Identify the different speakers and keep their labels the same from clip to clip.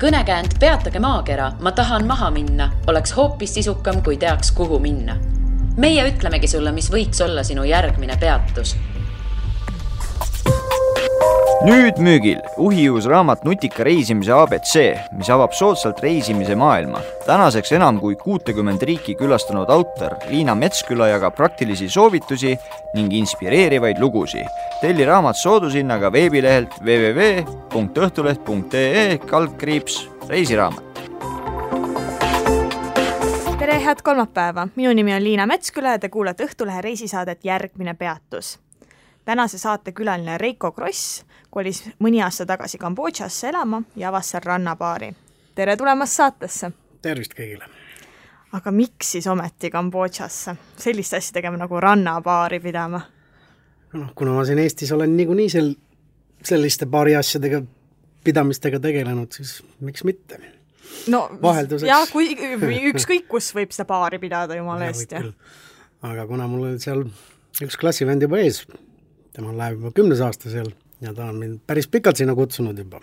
Speaker 1: kõnekäänd Peatage maakera, ma tahan maha minna, oleks hoopis sisukam, kui teaks, kuhu minna. meie ütlemegi sulle, mis võiks olla sinu järgmine peatus
Speaker 2: nüüd müügil uhiuus raamat Nutika reisimise abc, mis avab soodsalt reisimise maailma. tänaseks enam kui kuutekümmend riiki külastanud autor Liina Metsküla jagab praktilisi soovitusi ning inspireerivaid lugusid. telli raamat soodushinnaga veebilehelt www.õhtuleht.ee kaldkriips reisiraamat.
Speaker 3: tere, head kolmapäeva, minu nimi on Liina Metsküla ja te kuulate Õhtulehe reisisaadet Järgmine peatus tänase saate külaline Reiko Kross kolis mõni aasta tagasi Kambodžasse elama ja avas seal rannabaari. tere tulemast saatesse!
Speaker 4: tervist kõigile!
Speaker 3: aga miks siis ometi Kambodžasse sellist asja tegema nagu rannabaari pidama?
Speaker 4: noh, kuna ma siin Eestis olen niikuinii sel, selliste baari asjadega, pidamistega tegelenud, siis miks mitte
Speaker 3: no vahelduseks. jah, kui ükskõik kus võib seda baari pidada, jumala eest, jah.
Speaker 4: aga kuna mul oli seal üks klassivend juba ees, temal läheb juba kümnes aasta seal ja ta on mind päris pikalt sinna kutsunud juba.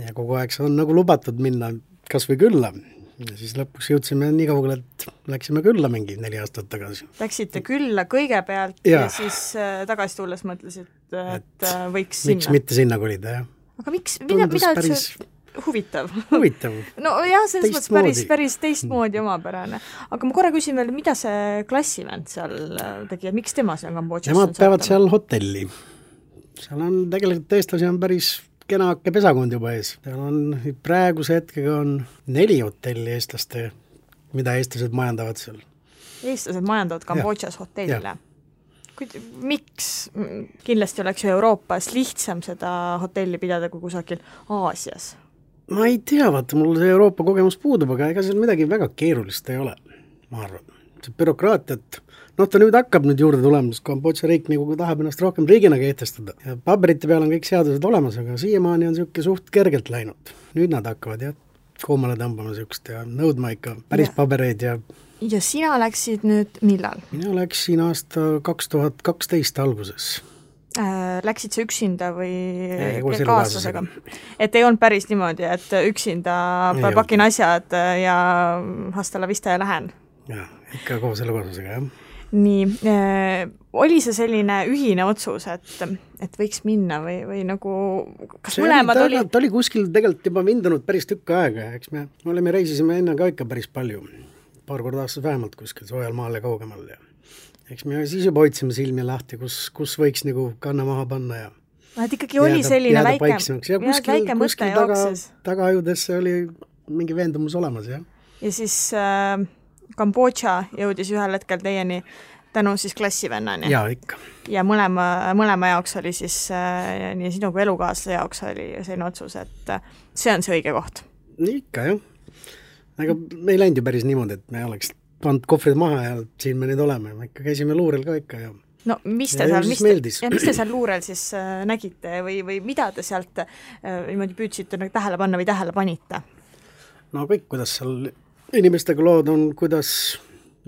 Speaker 4: ja kogu aeg see on nagu lubatud minna kas või külla. ja siis lõpuks jõudsime nii kaugele, et läksime külla mingi neli aastat tagasi.
Speaker 3: Läksite külla kõigepealt ja, ja siis äh, tagasi tulles mõtlesite, et, et äh, võiks
Speaker 4: miks sinna? mitte sinna kolida, jah.
Speaker 3: aga miks, mida, mida päris... üldse huvitav.
Speaker 4: huvitav
Speaker 3: nojah, selles mõttes päris, päris teistmoodi omapärane. aga ma korra küsin veel, mida see klassivend seal äh, tegi ja miks tema seal Kambodžas
Speaker 4: Nemad peavad seal hotelli seal on tegelikult eestlasi on päris kenake pesakond juba ees, seal on praeguse hetkega on neli hotelli eestlaste, mida eestlased majandavad seal.
Speaker 3: eestlased majandavad Kambodžas hotelle? kuid miks, kindlasti oleks ju Euroopas lihtsam seda hotelli pidada kui kusagil Aasias?
Speaker 4: ma ei tea, vaata mul see Euroopa kogemus puudub, aga ega seal midagi väga keerulist ei ole, ma arvan. bürokraatiat noh, ta nüüd hakkab nüüd juurde tulema, sest Kambodža riik nagu tahab ennast rohkem riigina kehtestada paberite peal on kõik seadused olemas, aga siiamaani on niisugune suht kergelt läinud. nüüd nad hakkavad jah, koomale tõmbama niisugust ja nõudma ikka päris ja. pabereid ja
Speaker 3: ja sina läksid nüüd millal?
Speaker 4: mina läksin aasta kaks tuhat kaksteist alguses
Speaker 3: äh,. Läksid sa üksinda või kaaslasega? et ei olnud päris niimoodi, et üksinda ei pakin asjad ja hasta la vista ja lähen?
Speaker 4: jaa, ikka koos elukaaslasega, jah
Speaker 3: nii äh,, oli see selline ühine otsus, et, et võiks minna või, või nagu kas see mõlemad oli,
Speaker 4: ta oli kuskil tegelikult juba vindunud päris tükk aega eks me, me olime, reisisime enne ka ikka päris palju, paar korda aastas vähemalt kuskil soojal maal ja kaugemal ja eks me siis juba hoidsime silmi lahti, kus, kus võiks nagu kanna maha panna ja
Speaker 3: no et ikkagi oli jääda, selline jääda väike,
Speaker 4: väike kuskil taga, tagaajudesse oli mingi veendumus olemas, jah.
Speaker 3: ja siis äh, Kambodža jõudis ühel hetkel teieni tänu siis klassivennani?
Speaker 4: jaa, ikka.
Speaker 3: ja mõlema, mõlema jaoks oli siis äh,, nii sinu kui elukaaslase jaoks oli selline otsus, et äh, see on see õige koht?
Speaker 4: ikka jah. ega me ei läinud ju päris niimoodi, et me oleks pannud kohvrid maha ja siin me nüüd oleme, me ikka käisime luurel ka ikka ja
Speaker 3: no mis te ja seal, mis te, ja mis te seal luurel siis äh, nägite või, või mida te sealt äh, niimoodi püüdsite nagu tähele panna või tähele panite?
Speaker 4: no kõik, kuidas seal inimestega lood on, kuidas,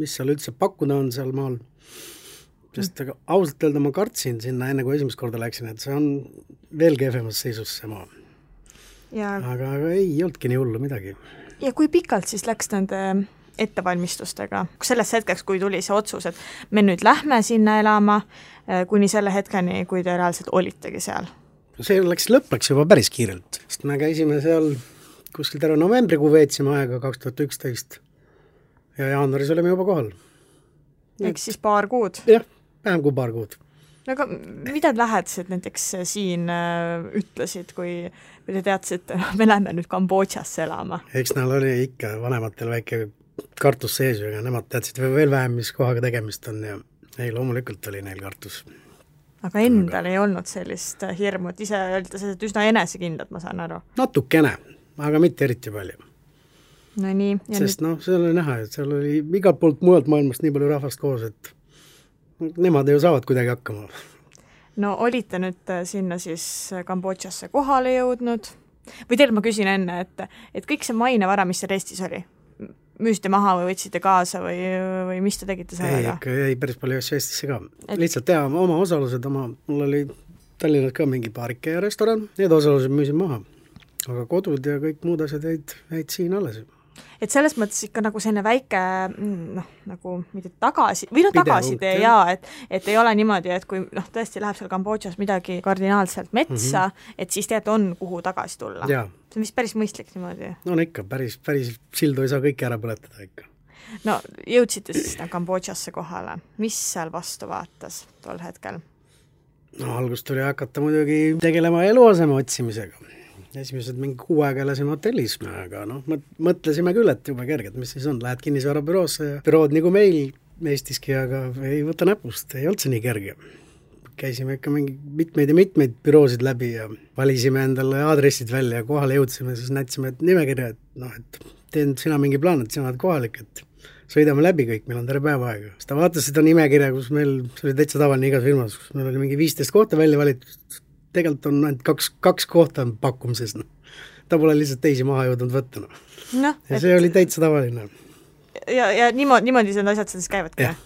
Speaker 4: mis seal üldse pakkuda on seal maal. sest aga ausalt öelda ma kartsin sinna, enne kui esimest korda läksin, et see on veel kehvemas seisus, see maa. aga, aga ei olnudki nii hullu midagi.
Speaker 3: ja kui pikalt siis läks nende ettevalmistustega, sellest hetkeks, kui tuli see otsus, et me nüüd lähme sinna elama, eh, kuni selle hetkeni, kui te reaalselt olitegi seal?
Speaker 4: see läks, lõpp läks juba päris kiirelt, sest me käisime seal kuskil terve novembrikuu veetsime aega kaks tuhat üksteist ja jaanuaris olime juba kohal.
Speaker 3: ehk siis paar kuud?
Speaker 4: jah, vähem kui paar kuud.
Speaker 3: no aga mida lähedased näiteks siin äh, ütlesid, kui, te teadsite, me läheme nüüd Kambodžasse elama?
Speaker 4: eks neil oli ikka vanematel väike kartus sees aga nemad teadsid veel vähem, mis kohaga tegemist on ja ei, loomulikult oli neil kartus
Speaker 3: aga endal aga... ei olnud sellist hirmu, et ise olite sellised üsna enesekindlad, ma saan aru?
Speaker 4: natukene, aga mitte eriti palju.
Speaker 3: no nii.
Speaker 4: sest noh, seal oli näha, et seal oli igalt poolt mujalt maailmast nii palju rahvast koos, et nemad ju saavad kuidagi hakkama.
Speaker 3: no olite nüüd äh, sinna siis äh, Kambodžasse kohale jõudnud või tegelikult ma küsin enne, et, et kõik see mainevara, mis seal Eestis oli, müüsite maha või võtsite kaasa või, või mis te tegite sellega?
Speaker 4: ei, ikka jäi päris palju asju Eestisse ka et.... lihtsalt teha oma osalused, oma, mul oli Tallinnas ka mingi baarike ja restoran, need osalused müüsin maha aga kodud ja kõik muud asjad jäid, jäid siin alles
Speaker 3: et selles mõttes ikka nagu selline väike mm, noh, nagu mitte tagasi, või noh, tagasitee jaa, et et ei ole niimoodi, et kui noh, tõesti läheb seal Kambodžas midagi kardinaalselt metsa mm, -hmm. et siis tegelikult on, kuhu tagasi tulla. see on vist päris mõistlik niimoodi.
Speaker 4: no on ikka, päris, päris sildu ei saa kõike ära põletada ikka.
Speaker 3: no jõudsite siis sinna Kambodžasse kohale, mis seal vastu vaatas tol hetkel?
Speaker 4: no alguses tuli hakata muidugi tegelema eluaseme otsimisega esimesed mingi kuu aega elasime hotellis, aga noh, mõtlesime küll, et jube kerge, et mis siis on, lähed kinnisvarabüroosse ja bürood nagu meil Eestiski, aga ei võta näpust, ei olnud see nii kerge. käisime ikka mingi mitmeid ja mitmeid büroosid läbi ja valisime endale aadressid välja ja kohale jõudsime, siis näitasime nimekirja, et noh, et tee nüüd sina mingi plaan, et sina oled kohalik, et sõidame läbi kõik, meil on terve päev aega. siis ta vaatas seda nimekirja, kus meil, see oli täitsa tavaline igas firmas, kus meil oli mingi viisteist kohta välja valitud, tegelikult on ainult kaks, kaks kohta on pakkumises, noh. ta pole lihtsalt teisi maha jõudnud võtta, noh no,. ja see et... oli täitsa tavaline.
Speaker 3: ja, ja niimoodi, niimoodi need asjad siis käivadki, jah?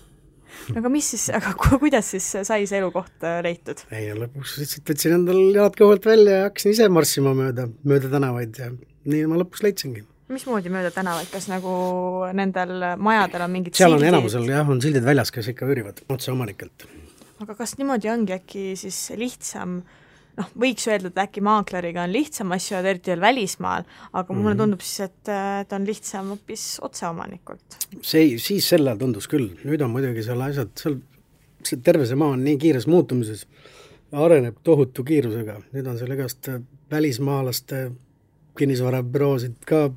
Speaker 3: aga mis siis, aga kuidas siis sai see elukoht äh, leitud?
Speaker 4: ei, lõpuks lihtsalt võtsin endal jalad kõhult välja ja hakkasin ise marssima mööda, mööda tänavaid ja nii ma lõpuks leidsingi.
Speaker 3: mismoodi mööda tänavaid, kas nagu nendel majadel on mingid
Speaker 4: seal on sildid? enamusel jah, on sildid väljas, kes ikka üürivad otse omanikelt.
Speaker 3: aga kas niimoodi ongi äkki siis lihtsam äh, noh, võiks öelda, et äkki maakleriga on lihtsam asju ajada, eriti veel välismaal, aga mm -hmm. mulle tundub siis, et, et on lihtsam hoopis otseomanikult.
Speaker 4: see, siis sel ajal tundus küll, nüüd on muidugi seal asjad, seal see terve see maa on nii kiires muutumises, areneb tohutu kiirusega, nüüd on seal igast välismaalaste kinnisvarabüroosid ka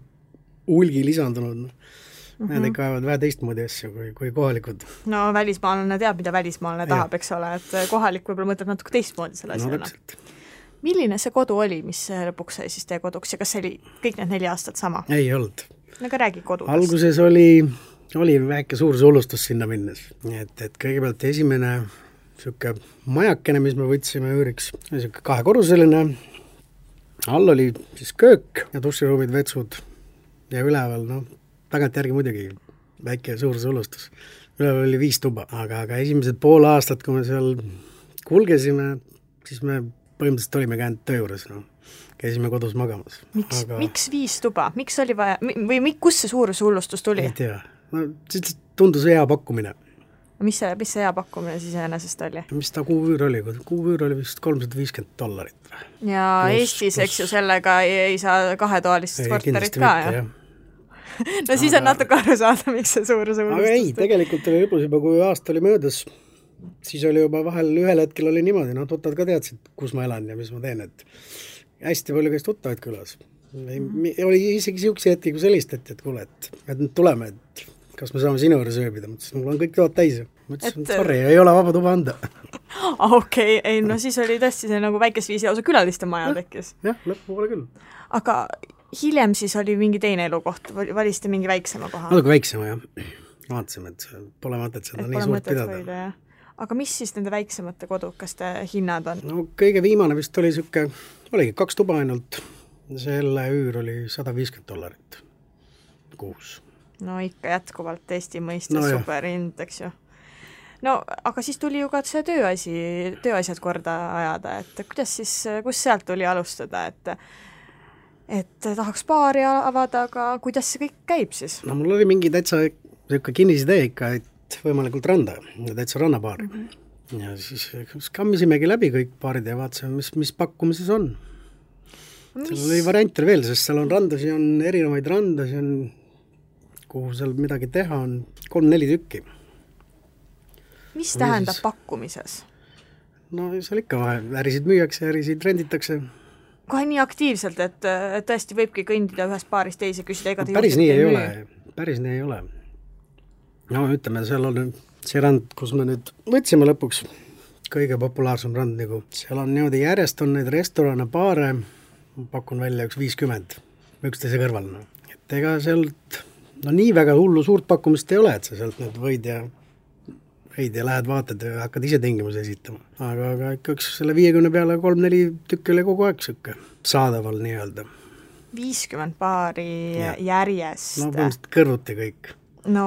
Speaker 4: hulgi lisandunud, noh Mm -hmm. Need ikka ajavad vähe teistmoodi asju kui, kui kohalikud.
Speaker 3: no välismaalane teab, mida välismaalane tahab, eks ole, et kohalik võib-olla mõtleb natuke teistmoodi selle asja üle no,. milline see kodu oli, mis lõpuks sai siis teie koduks ja kas see oli kõik need neli aastat sama?
Speaker 4: ei olnud.
Speaker 3: no aga räägi kodudest.
Speaker 4: alguses oli, oli väike suur sulustus sinna minnes, et, et kõigepealt esimene niisugune majakene, mis me võtsime üüriks, niisugune kahekorruseline, all oli siis köök ja duširuumid, vetsud ja üleval noh, tagantjärgi muidugi väike suur sulustus. üleval oli viis tuba, aga, aga esimesed pool aastat, kui me seal kulgesime, siis me põhimõtteliselt olimegi ainult töö juures, noh. käisime kodus magamas.
Speaker 3: miks aga..., miks viis tuba, miks oli vaja, või kust see suur hullustus tuli?
Speaker 4: ei tea, no lihtsalt tundus hea pakkumine.
Speaker 3: mis see, mis see hea pakkumine siis iseenesest oli?
Speaker 4: mis ta kuuüür oli, kuuüür oli vist kolmsada viiskümmend dollarit.
Speaker 3: ja plus, Eestis, eks ju, sellega ei, ei saa kahetoalist korterit ka, jah? no siis aga... on natuke aru saada, miks see suur suur
Speaker 4: aga ei, tegelikult oli lõbus juba, kui aasta oli möödas, siis oli juba vahel ühel hetkel oli niimoodi, noh, tuttavad ka teadsid, kus ma elan ja mis ma teen, et hästi palju käis tuttavaid külas. oli isegi niisuguseid hetki, kus helistati, et kuule, et, et nüüd tuleme, et kas me saame sinu juures ööbida, ma ütlesin, mul on kõik toad täis. ma ütlesin, et sorry, ei ole vaba tuba anda
Speaker 3: okei ei no siis oli tõesti see nagu väikest viisi lausa külaliste maja tekkis.
Speaker 4: jah, lõpupoole küll.
Speaker 3: aga hiljem siis oli mingi teine elukoht, valisite mingi väiksema koha?
Speaker 4: natuke väiksema jah, vaatasime, et pole mõtet seda et nii suurt pidada.
Speaker 3: aga mis siis nende väiksemate kodukeste hinnad on?
Speaker 4: no kõige viimane vist oli niisugune, oligi kaks tuba ainult, selle üür oli sada viiskümmend dollarit kuus.
Speaker 3: no ikka jätkuvalt Eesti mõistes no, superhind, eks ju no aga siis tuli ju ka see tööasi, tööasjad korda ajada, et kuidas siis, kust sealt tuli alustada, et et tahaks baari avada, aga kuidas see kõik käib siis?
Speaker 4: no mul oli mingi täitsa niisugune kinnisidee ikka, et võimalikult randa, täitsa rannabaar mm. -hmm. ja siis kammisimegi läbi kõik baarid ja vaatasime, mis, mis pakkumises on mis.... seal oli variante veel, sest seal on randasid, on erinevaid randasid, on, kuhu seal midagi teha on, kolm-neli tükki.
Speaker 3: mis tähendab siis... pakkumises?
Speaker 4: no seal ikka vahel ärisid müüakse, ärisid renditakse
Speaker 3: kohe nii aktiivselt, et, et tõesti võibki kõndida ühest baarist teise, küsida, ega
Speaker 4: te päris nii ei ole, päris nii ei ole. no ütleme, seal on see rand, kus me nüüd võtsime lõpuks, kõige populaarsem rand nagu, seal on niimoodi järjest on neid restorane, baare, pakun välja üks viiskümmend üksteise kõrval, noh. et ega sealt no nii väga hullu suurt pakkumist ei ole, et sa sealt nüüd võid ja häid ja lähed vaatad ja hakkad ise tingimusi esitama. aga, aga ikka üks selle viiekümne peale kolm-neli tükki oli kogu aeg niisugune saadaval nii-öelda.
Speaker 3: viiskümmend paari ja. järjest?
Speaker 4: no põhimõtteliselt kõrvuti kõik.
Speaker 3: no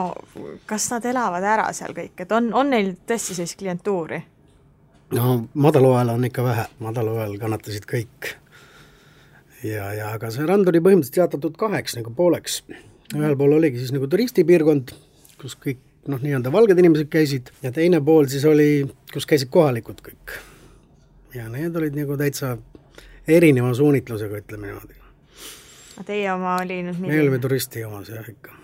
Speaker 3: kas nad elavad ära seal kõik, et on, on neil tõesti sellist klientuuri?
Speaker 4: no madalhooajal on ikka vähe, madalhooajal kannatasid kõik. ja, ja aga see rand oli põhimõtteliselt jaotatud kaheks nagu pooleks. ühel pool oligi siis nagu turistipiirkond, kus kõik noh, nii-öelda valged inimesed käisid ja teine pool siis oli, kus käisid kohalikud kõik. ja need olid nagu täitsa erineva suunitlusega, ütleme niimoodi.
Speaker 3: Teie oma oli nüüd
Speaker 4: me olime turisti omas jah, ikka.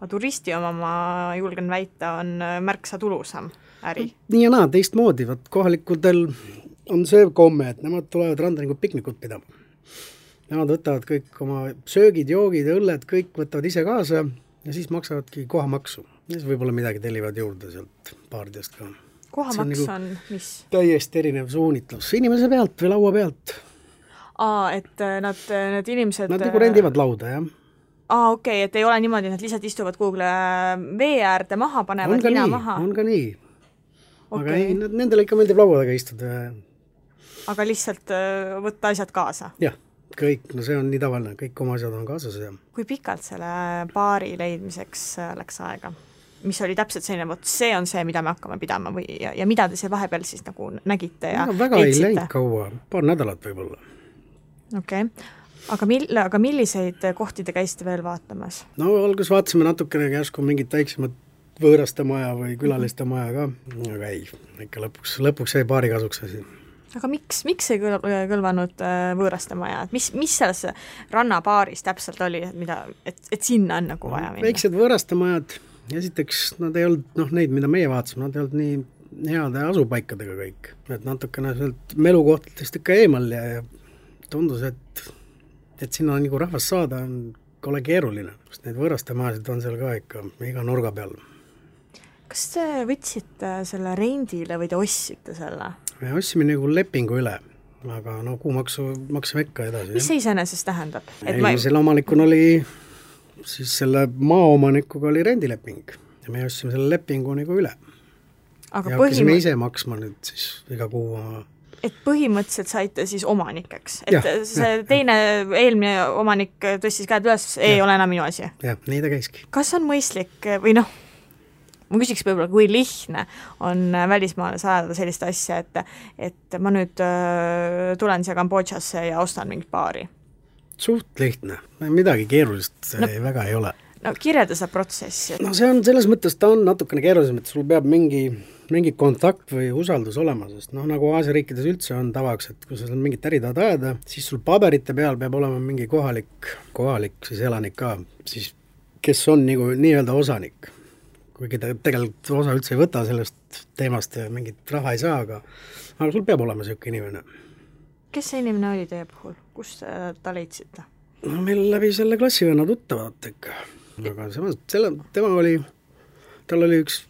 Speaker 3: aga turisti oma, ma julgen väita, on märksa tulusam äri.
Speaker 4: nii ja naa, teistmoodi, vot kohalikudel on see komme, et nemad tulevad randa nagu piknikut pidama. Nemad võtavad kõik oma söögid, joogid õlled, kõik võtavad ise kaasa ja siis maksavadki kohamaksu. Siis võib-olla midagi tellivad juurde sealt baaridest ka.
Speaker 3: kohamaks on, nagu on mis?
Speaker 4: täiesti erinev suunitlus, inimese pealt või laua pealt.
Speaker 3: aa, et äh, nad, äh, need inimesed
Speaker 4: Nad nagu rendivad lauda, jah
Speaker 3: aa, okei okay,, et ei ole niimoodi, et nad lihtsalt istuvad kuhugile vee äärde maha, panevad lina maha?
Speaker 4: on ka nii. Okay. aga ei, nendele ikka meeldib laua taga istuda.
Speaker 3: aga lihtsalt äh, võtta asjad kaasa?
Speaker 4: jah kõik, no see on nii tavaline, kõik oma asjad on kaasas ja
Speaker 3: kui pikalt selle baari leidmiseks äh, läks aega? Mis oli täpselt selline, vot see on see, mida me hakkame pidama või, ja, ja mida te seal vahepeal siis nagu nägite ja
Speaker 4: no, väga leidsite? ei läinud kaua, paar nädalat võib-olla.
Speaker 3: okei okay., aga mil-, aga milliseid kohti te käisite veel vaatamas?
Speaker 4: no alguses vaatasime natukene järsku mingit väiksemat võõraste maja või külaliste maja ka, aga ei, ikka lõpuks, lõpuks jäi baari kasuks asi
Speaker 3: aga miks, miks ei kõl-, kõlvanud äh, võõraste maja, et mis, mis selles rannabaaris täpselt oli, mida, et, et sinna on nagu vaja minna?
Speaker 4: väiksed võõraste majad, esiteks nad ei olnud noh, neid, mida meie vaatasime, nad ei olnud nii heade asupaikadega kõik, et natukene sealt melukohtadest ikka eemal ja, ja tundus, et et sinna nagu rahvast saada on kole keeruline, sest neid võõraste majasid on seal ka ikka iga nurga peal.
Speaker 3: kas te võtsite selle rendile või te ostsite selle?
Speaker 4: me ostsime nagu lepingu üle, aga no kuumaksu maksame ikka edasi.
Speaker 3: mis see iseenesest tähendab?
Speaker 4: eelmisel ma... omanikul oli, siis selle maaomanikuga oli rendileping ja me ostsime selle lepingu nagu üle. ja põhim... hakkasime ise maksma nüüd siis iga kuu oma
Speaker 3: et põhimõtteliselt saite siis omanikeks, et ja, see ja, teine, eelmine omanik tõstis käed üles, ei ja. ole enam minu asi?
Speaker 4: jah, nii ta käiski.
Speaker 3: kas on mõistlik või noh, ma küsiks võib-olla, kui lihtne on välismaalase ajada sellist asja, et et ma nüüd äh, tulen siia Kambodžasse ja ostan mingit baari?
Speaker 4: Suht lihtne, midagi keerulist no, väga ei ole.
Speaker 3: no kirjelda seda protsessi.
Speaker 4: no see on, selles mõttes ta on natukene keerulisem, et sul peab mingi, mingi kontakt või usaldus olema, sest noh, nagu Aasia riikides üldse on tavaks, et kui sa seal mingit äri tahad ajada, siis sul paberite peal peab olema mingi kohalik, kohalik siis elanik ka, siis kes on nagu nii-öelda osanik kuigi ta tegelikult osa üldse ei võta sellest teemast ja mingit raha ei saa, aga aga sul peab olema niisugune inimene.
Speaker 3: Kes see inimene oli teie puhul, kust ta leidsite?
Speaker 4: no meil läbi selle klassivenna tuttavad ikka, aga samas selle, tema oli, tal oli üks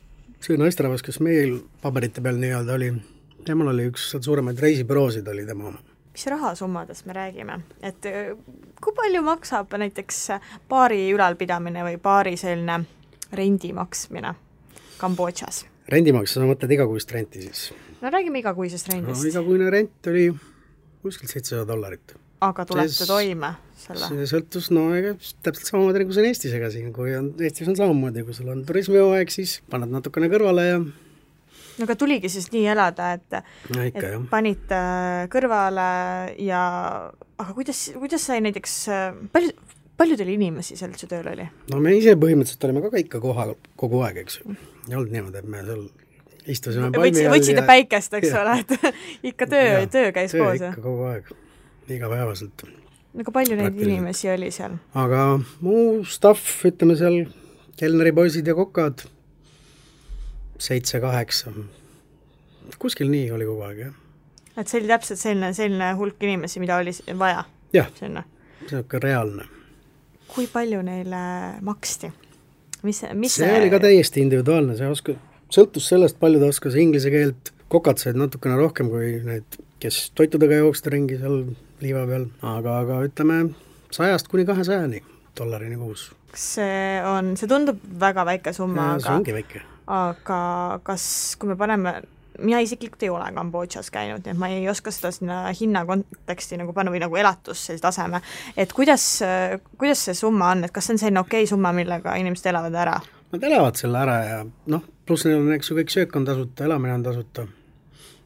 Speaker 4: see naisterahvas, kes meil paberite peal nii-öelda oli, temal oli üks suuremaid reisibüroosid, oli tema oma
Speaker 3: mis rahasummades me räägime, et kui palju maksab näiteks baari ülalpidamine või baari selline rendi maksmine Kambodžas?
Speaker 4: rendimaks, sa mõtled igakuist renti siis?
Speaker 3: no räägime igakuisest rendist
Speaker 4: no,. igakuine rent oli kuskil seitsesada dollarit.
Speaker 3: aga tulete see, toime selle?
Speaker 4: see sõltus, no ega täpselt samamoodi nagu see on Eestis, ega siin, kui on, Eestis on samamoodi, kui sul on turismihooaeg, siis paned natukene kõrvale ja
Speaker 3: no aga tuligi siis nii elada, et
Speaker 4: no ikka,
Speaker 3: et jah. panite kõrvale ja aga kuidas, kuidas sai näiteks, palju, palju teil inimesi seal üldse tööl oli?
Speaker 4: no me ise põhimõtteliselt olime ka ikka kohal kogu aeg, eks ju. ei olnud niimoodi, et me seal istusime
Speaker 3: palmi all võtsite ja... päikest, eks ole, et ikka töö, töö käis töö koos,
Speaker 4: jah? kogu aeg, igapäevaselt.
Speaker 3: no aga palju neid inimesi oli seal?
Speaker 4: aga muu staff, ütleme seal kelneripoisid ja kokad, seitse-kaheksa, kuskil nii oli kogu aeg, jah.
Speaker 3: et see oli täpselt selline, selline hulk inimesi, mida oli vaja?
Speaker 4: jah, niisugune reaalne
Speaker 3: kui palju neile maksti? mis, mis
Speaker 4: see, see oli ka täiesti individuaalne, see oskus, sõltus sellest, palju ta oskas inglise keelt, kokad said natukene rohkem kui need, kes toitudega jooksid ringi seal liiva peal, aga, aga ütleme, sajast kuni kahesajani dollarini kuus.
Speaker 3: kas see on, see tundub väga väike summa,
Speaker 4: aga see ongi väike.
Speaker 3: aga kas, kui me paneme mina isiklikult ei ole Kambodžas käinud, nii et ma ei oska seda sinna hinna konteksti nagu panna või nagu elatus taseme, et kuidas, kuidas see summa on, et kas see on selline okei okay summa, millega inimesed elavad ära?
Speaker 4: Nad elavad selle ära ja noh, pluss neil on, eks ju, kõik söök on tasuta, elamine on tasuta,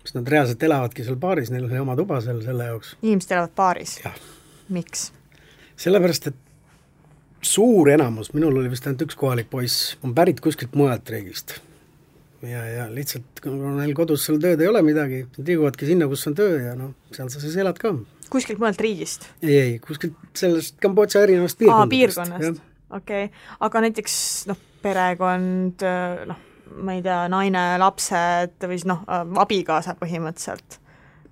Speaker 4: sest nad reaalselt elavadki seal baaris, neil on oma tuba seal selle jaoks.
Speaker 3: inimesed elavad baaris? miks?
Speaker 4: sellepärast, et suur enamus, minul oli vist ainult üks kohalik poiss, on pärit kuskilt mujalt riigist. ja, ja lihtsalt, kuna neil kodus seal tööd ei ole midagi, nad liiguvadki sinna, kus on töö ja noh, seal sa siis elad ka.
Speaker 3: kuskilt mujalt riigist?
Speaker 4: ei, ei, kuskilt sellest Kambodža erinevast
Speaker 3: piirkondadest. piirkonnast, okei okay., aga näiteks noh, perekond, noh, ma ei tea, naine, lapsed või siis noh, abikaasa põhimõtteliselt,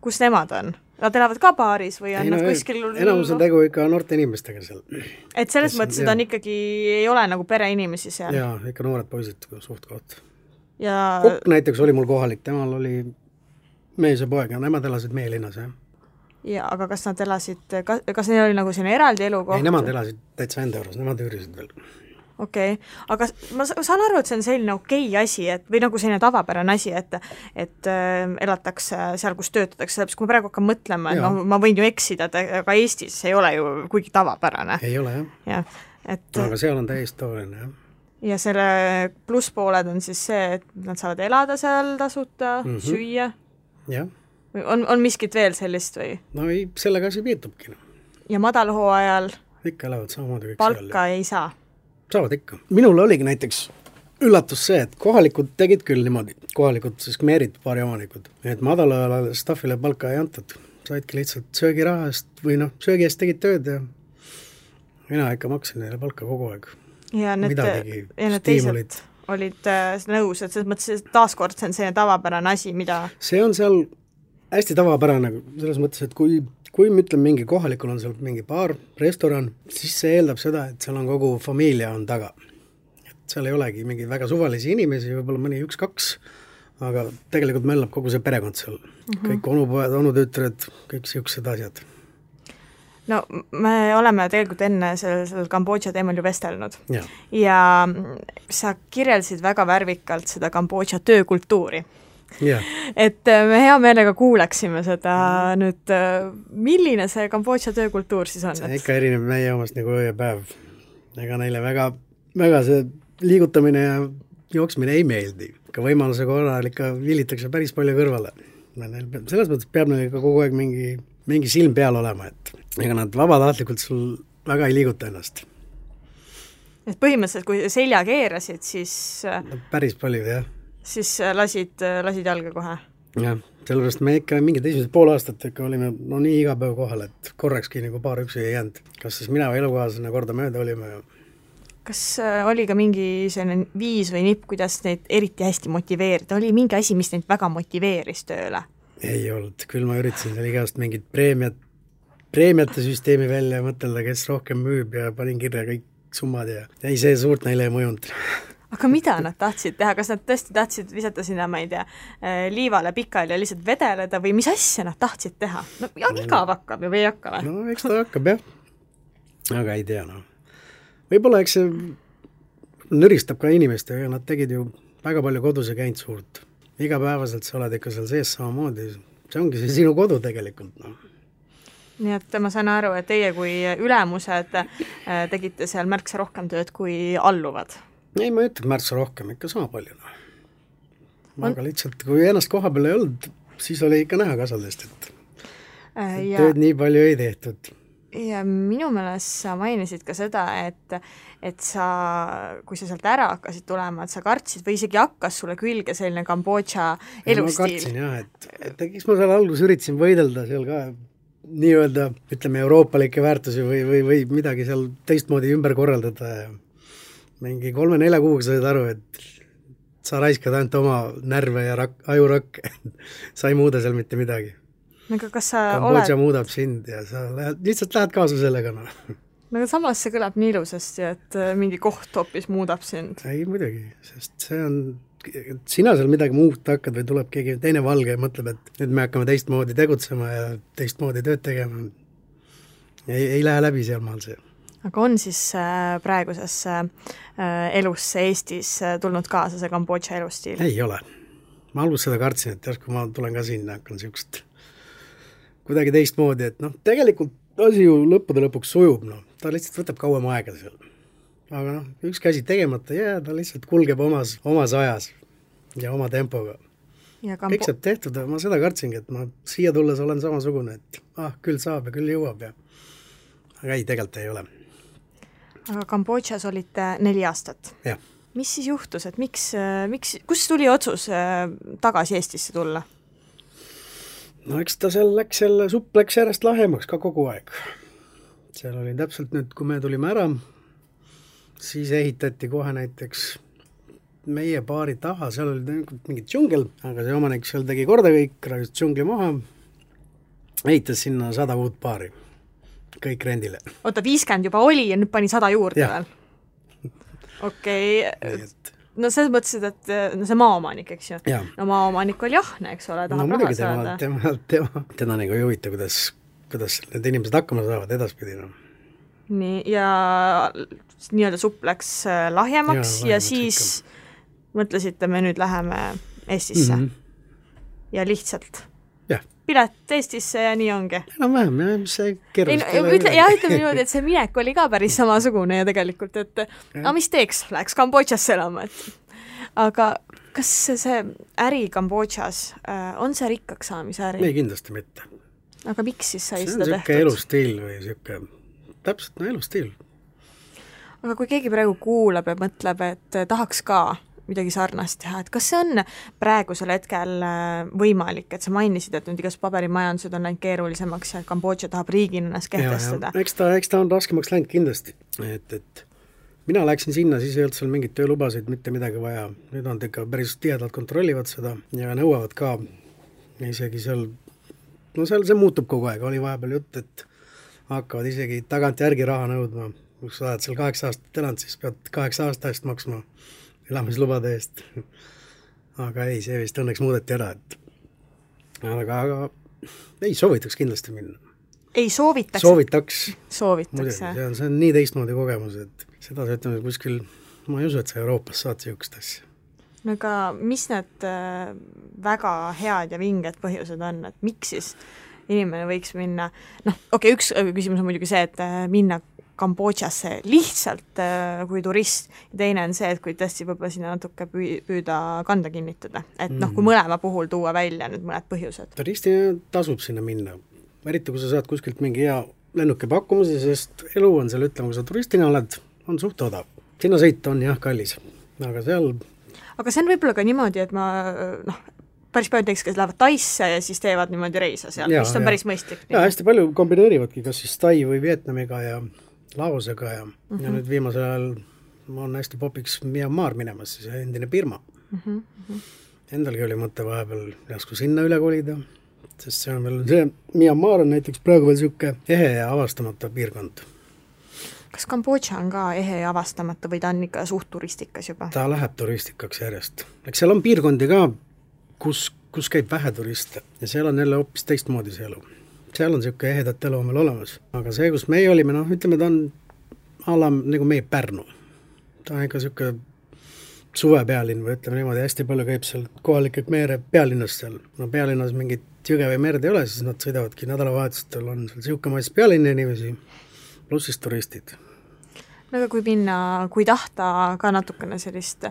Speaker 3: kus nemad on? Nad elavad ka baaris või on ei, no, nad kuskil
Speaker 4: enamus on tegu ikka noorte inimestega seal.
Speaker 3: et selles mõttes, et on ikkagi, ei ole nagu pereinimesi seal?
Speaker 4: jaa, ikka noored poisid suht-koht.
Speaker 3: ja
Speaker 4: Kokk näiteks oli mul kohalik, temal oli mees ja poeg ja nemad elasid meie linnas, jah.
Speaker 3: jaa, aga kas nad elasid, kas, kas neil oli nagu selline eraldi elukoht?
Speaker 4: ei, nemad elasid täitsa enda juures, nemad üürisid veel
Speaker 3: okei okay., aga ma saan aru, et see on selline okei okay asi, et või nagu selline tavapärane asi, et et äh, elatakse seal, kus töötatakse, sellepärast kui ma praegu hakkan mõtlema, et noh, ma võin ju eksida, aga Eestis ei ole ju kuigi tavapärane.
Speaker 4: ei ole jah.
Speaker 3: jah, et
Speaker 4: aga seal on täiesti tavaline, jah
Speaker 3: ja selle plusspooled on siis see, et nad saavad elada seal tasuta mm, -hmm. süüa.
Speaker 4: jah.
Speaker 3: on, on miskit veel sellist või?
Speaker 4: no ei, sellega asi piirdubki. Noh.
Speaker 3: ja madalhooajal
Speaker 4: ikka elavad samamoodi kõik
Speaker 3: palka seal. palka ei saa
Speaker 4: saavad ikka. minul oligi näiteks üllatus see, et kohalikud tegid küll niimoodi, kohalikud siis Khmerid, baariomanikud, et madalale staffile palka ei antud, saidki lihtsalt söögiraha eest või noh, söögi eest tegid tööd ja mina ikka maksin neile palka kogu aeg.
Speaker 3: ja need, ja need teised olid äh, nõus, et selles mõttes, taaskord see on selline tavapärane asi, mida
Speaker 4: see on seal hästi tavapärane selles mõttes, et kui kui me ütleme, mingi kohalikul on seal mingi baar, restoran, siis see eeldab seda, et seal on kogu familia on taga. et seal ei olegi mingeid väga suvalisi inimesi, võib-olla mõni üks-kaks, aga tegelikult möllab kogu see perekond seal mm, -hmm. kõik onupojad, onutütred, kõik niisugused asjad
Speaker 3: no me oleme tegelikult enne sellel, sellel Kambodža teemal ju vestelnud
Speaker 4: ja.
Speaker 3: ja sa kirjeldasid väga värvikalt seda Kambodža töökultuuri et äh, me hea meelega kuulaksime seda nüüd, äh, milline see Kambodža töökultuur siis on?
Speaker 4: see ikka erineb meie omast nagu öö ja päev. ega neile väga, väga see liigutamine ja jooksmine ei meeldi. ikka võimaluse korral ikka vilitakse päris palju kõrvale. Neil selles mõttes peab neil ikka kogu aeg mingi, mingi silm peal olema, et ega nad vabatahtlikult sul väga ei liiguta ennast
Speaker 3: et põhimõtteliselt, kui selja keerasid, siis
Speaker 4: äh, no, päris palju, jah
Speaker 3: siis äh, lasid, äh, lasid jalga kohe?
Speaker 4: jah, sellepärast me ikka mingid esimesed pool aastat ikka olime no nii iga päev kohal, et korrakski nagu paar üksi ei jäänud. kas siis mina või elukaaslane kordamööda olime ja
Speaker 3: kas äh, oli ka mingi selline viis või nipp, kuidas neid eriti hästi motiveerida, oli mingi asi, mis neid väga motiveeris tööle?
Speaker 4: ei olnud, küll ma üritasin seal igast mingit preemiat, preemiate süsteemi välja mõtelda, kes rohkem müüb ja panin kirja kõik summad ja ei, see suurt neile ei mõjunud
Speaker 3: aga mida nad tahtsid teha, kas nad tõesti tahtsid visata sinna, ma ei tea, äh, liivale pikali ja lihtsalt vedeleda või mis asja nad tahtsid teha? no igav hakkab ju või ei hakka või?
Speaker 4: no eks ta hakkab jah, aga ei tea noh. võib-olla eks see nõristab ka inimestega, nad tegid ju väga palju kodus ja käinud suurt. igapäevaselt sa oled ikka seal sees samamoodi, see ongi see sinu kodu tegelikult noh
Speaker 3: nii et ma saan aru, et teie kui ülemused äh, tegite seal märksa rohkem tööd kui alluvad
Speaker 4: ei, ma ei ütle, märtsa rohkem, ikka sama palju, noh. aga lihtsalt, kui ennast koha peal ei olnud, siis oli ikka näha kasvadest, et äh, ja, tööd nii palju ei tehtud.
Speaker 3: ja minu meelest sa mainisid ka seda, et et sa, kui sa sealt ära hakkasid tulema, et sa kartsid või isegi hakkas sulle külge selline Kambodža elustiil?
Speaker 4: ma kartsin jah, et, et eks ma seal alguses üritasin võidelda seal ka nii-öelda ütleme, euroopalikke väärtusi või, või, või midagi seal teistmoodi ümber korraldada ja mingi kolme-nelja kuuga said aru, et sa raiskad ainult oma närve ja rak-, ajurakke sa ei muuda seal mitte midagi.
Speaker 3: aga kas sa
Speaker 4: Kambodža oled... muudab sind ja sa lähed, lihtsalt lähed kaasa sellega, noh.
Speaker 3: no aga samas see kõlab nii ilusasti, et äh, mingi koht hoopis muudab sind.
Speaker 4: ei muidugi, sest see on, sina seal midagi muuta hakkad või tuleb keegi teine valge ja mõtleb, et nüüd me hakkame teistmoodi tegutsema ja teistmoodi tööd tegema. ei, ei lähe läbi sealmaal see
Speaker 3: aga on siis äh, praegusesse äh, elusse Eestis äh, tulnud kaasa see Kambodža elustiil?
Speaker 4: ei ole. ma alguses seda kartsin, et järsku ma tulen ka sinna, hakkan niisugust kuidagi teistmoodi, et noh, tegelikult asi ju lõppude lõpuks sujub, noh, ta lihtsalt võtab kauem aega seal. aga noh, ükski asi tegemata ei jää, ta lihtsalt kulgeb omas, omas ajas ja oma tempoga. Kambo... kõik saab tehtud, ma seda kartsingi, et ma siia tulles olen samasugune, et ah, küll saab ja küll jõuab ja aga ei, tegelikult ei ole.
Speaker 3: Aga Kambodžas olite neli aastat? mis siis juhtus, et miks, miks, kust tuli otsus äh, tagasi Eestisse tulla?
Speaker 4: no eks ta seal läks jälle, supp läks järjest lahjemaks ka kogu aeg. seal oli täpselt nüüd, kui me tulime ära, siis ehitati kohe näiteks meie baari taha, seal oli tegelikult mingi džungel, aga see omanik seal tegi korda kõik, raius džungli maha, ehitas sinna sada uut baari, kõik rendile.
Speaker 3: oota, viiskümmend juba oli ja nüüd pani sada juurde veel? okei okay., no selles mõttes, et no see maaomanik, eks ju. no maaomanik oli ahne, eks ole, tahab no, raha saada.
Speaker 4: tema, tema, teda nagu ei huvita, kuidas, kuidas need inimesed hakkama saavad edaspidi, noh
Speaker 3: nii, ja nii-öelda supp läks äh, lahjemaks ja, ja siis ikka mõtlesite, me nüüd läheme Eestisse mm. -hmm. ja lihtsalt. Pilet Eestisse ja nii ongi.
Speaker 4: enam-vähem jah, mis see keeruliselt
Speaker 3: ei no ütle, jah, ütleme niimoodi, et see minek oli ka päris samasugune ja tegelikult, et aga mis teeks, läheks Kambodžasse elama, et aga kas see äri Kambodžas, äh, on see rikkaks saamise äri?
Speaker 4: ei, kindlasti mitte.
Speaker 3: aga miks siis sai
Speaker 4: seda tehtud? elustiil või niisugune, täpselt, no elustiil.
Speaker 3: aga kui keegi praegu kuulab ja mõtleb, et tahaks ka midagi sarnast teha, et kas see on praegusel hetkel äh, võimalik, et sa mainisid, et nüüd igasugused paberimajandused on läinud keerulisemaks ja Kambodža tahab riigina ennast kehtestada?
Speaker 4: eks ta, eks ta on raskemaks läinud kindlasti, et, et mina läksin sinna, siis ei olnud seal mingeid töölubasid, mitte midagi vaja, nüüd nad ikka päris tihedalt kontrollivad seda ja nõuavad ka isegi seal, no seal see muutub kogu aeg, oli vahepeal jutt, et hakkavad isegi tagantjärgi raha nõudma, kui sa oled seal kaheksa aastat elanud, siis pead kaheksa aasta eest maksma elamislubade eest. aga ei, see vist õnneks muudeti ära, et aga, aga ei, soovitaks kindlasti minna.
Speaker 3: ei soovitaks?
Speaker 4: soovitaks.
Speaker 3: soovitakse.
Speaker 4: see on, see on nii teistmoodi kogemus, et seda sa ütleme kuskil, ma ei usu, et sa Euroopas saad niisugust asja.
Speaker 3: no aga mis need äh, väga head ja vinged põhjused on, et miks siis inimene võiks minna, noh, okei okay,, üks küsimus on muidugi see, et äh, minna Kambodžasse lihtsalt äh, kui turist ja teine on see, et kui tõesti võib-olla sinna natuke püü-, püüda kanda kinnitada, et noh, kui mhm. mõlema puhul tuua välja nüüd mõned põhjused.
Speaker 4: turistina tasub sinna minna, eriti kui sa saad kuskilt mingi hea lennuki pakkumise, sest elu on seal, ütleme, kui sa turistina oled, on suht odav. sinna sõita on jah kallis, aga seal
Speaker 3: aga see on võib-olla ka niimoodi, et ma noh, päris paljud näiteks, kes lähevad Taisse ja siis teevad niimoodi reise seal, mis on ja. päris mõistlik.
Speaker 4: jaa, hästi palju kombineerivadki, kas siis Tai või Vietnamiga ja Laosega ja mm, -hmm. ja mhm. nüüd viimasel ajal on hästi popiks Myanmar minemas, siis endine Birma mm. -hmm. Endalgi oli mõte vahepeal järsku sinna üle kolida, sest see on veel, see Myanmar on näiteks praegu veel niisugune ehe ja avastamata piirkond.
Speaker 3: kas Kambodža on ka ehe ja avastamata või ta on ikka suht turistikas juba?
Speaker 4: ta läheb turistikaks järjest, eks seal on piirkondi ka, kus, kus käib vähe turiste ja seal on jälle hoopis teistmoodi see elu seal on niisugune ehedat elu veel olemas, aga see, kus meie olime, noh, ütleme ta on a la nagu meie Pärnu. ta on ikka niisugune suvepealinn või ütleme niimoodi, hästi palju käib seal kohalik mere pealinnas seal, no pealinnas mingit jõge või merd ei ole, siis nad sõidavadki nädalavahetustel, on seal niisugune mass pealinna inimesi, pluss siis turistid.
Speaker 3: no aga kui minna, kui tahta ka natukene sellist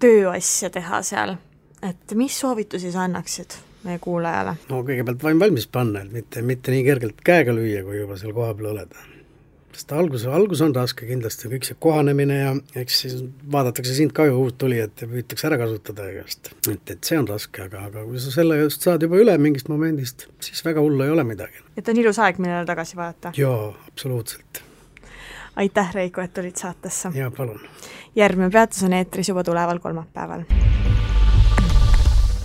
Speaker 3: tööasja teha seal, et mis soovitusi sa annaksid? Meie kuulajale?
Speaker 4: no kõigepealt vaim valmis panna, et mitte, mitte nii kergelt käega lüüa, kui juba seal kohapeal oled. sest algus, algus on raske kindlasti, kõik see kohanemine ja eks siis vaadatakse sind ka ju uut tulijat ja püütakse ära kasutada igast. et, et see on raske, aga, aga kui sa selle just saad juba üle mingist momendist, siis väga hullu ei ole midagi.
Speaker 3: et on ilus aeg, millele tagasi vaadata?
Speaker 4: jaa, absoluutselt
Speaker 3: aitäh, Reiko, et tulid saatesse!
Speaker 4: jaa, palun!
Speaker 3: järgmine peatus on eetris juba tuleval kolmapäeval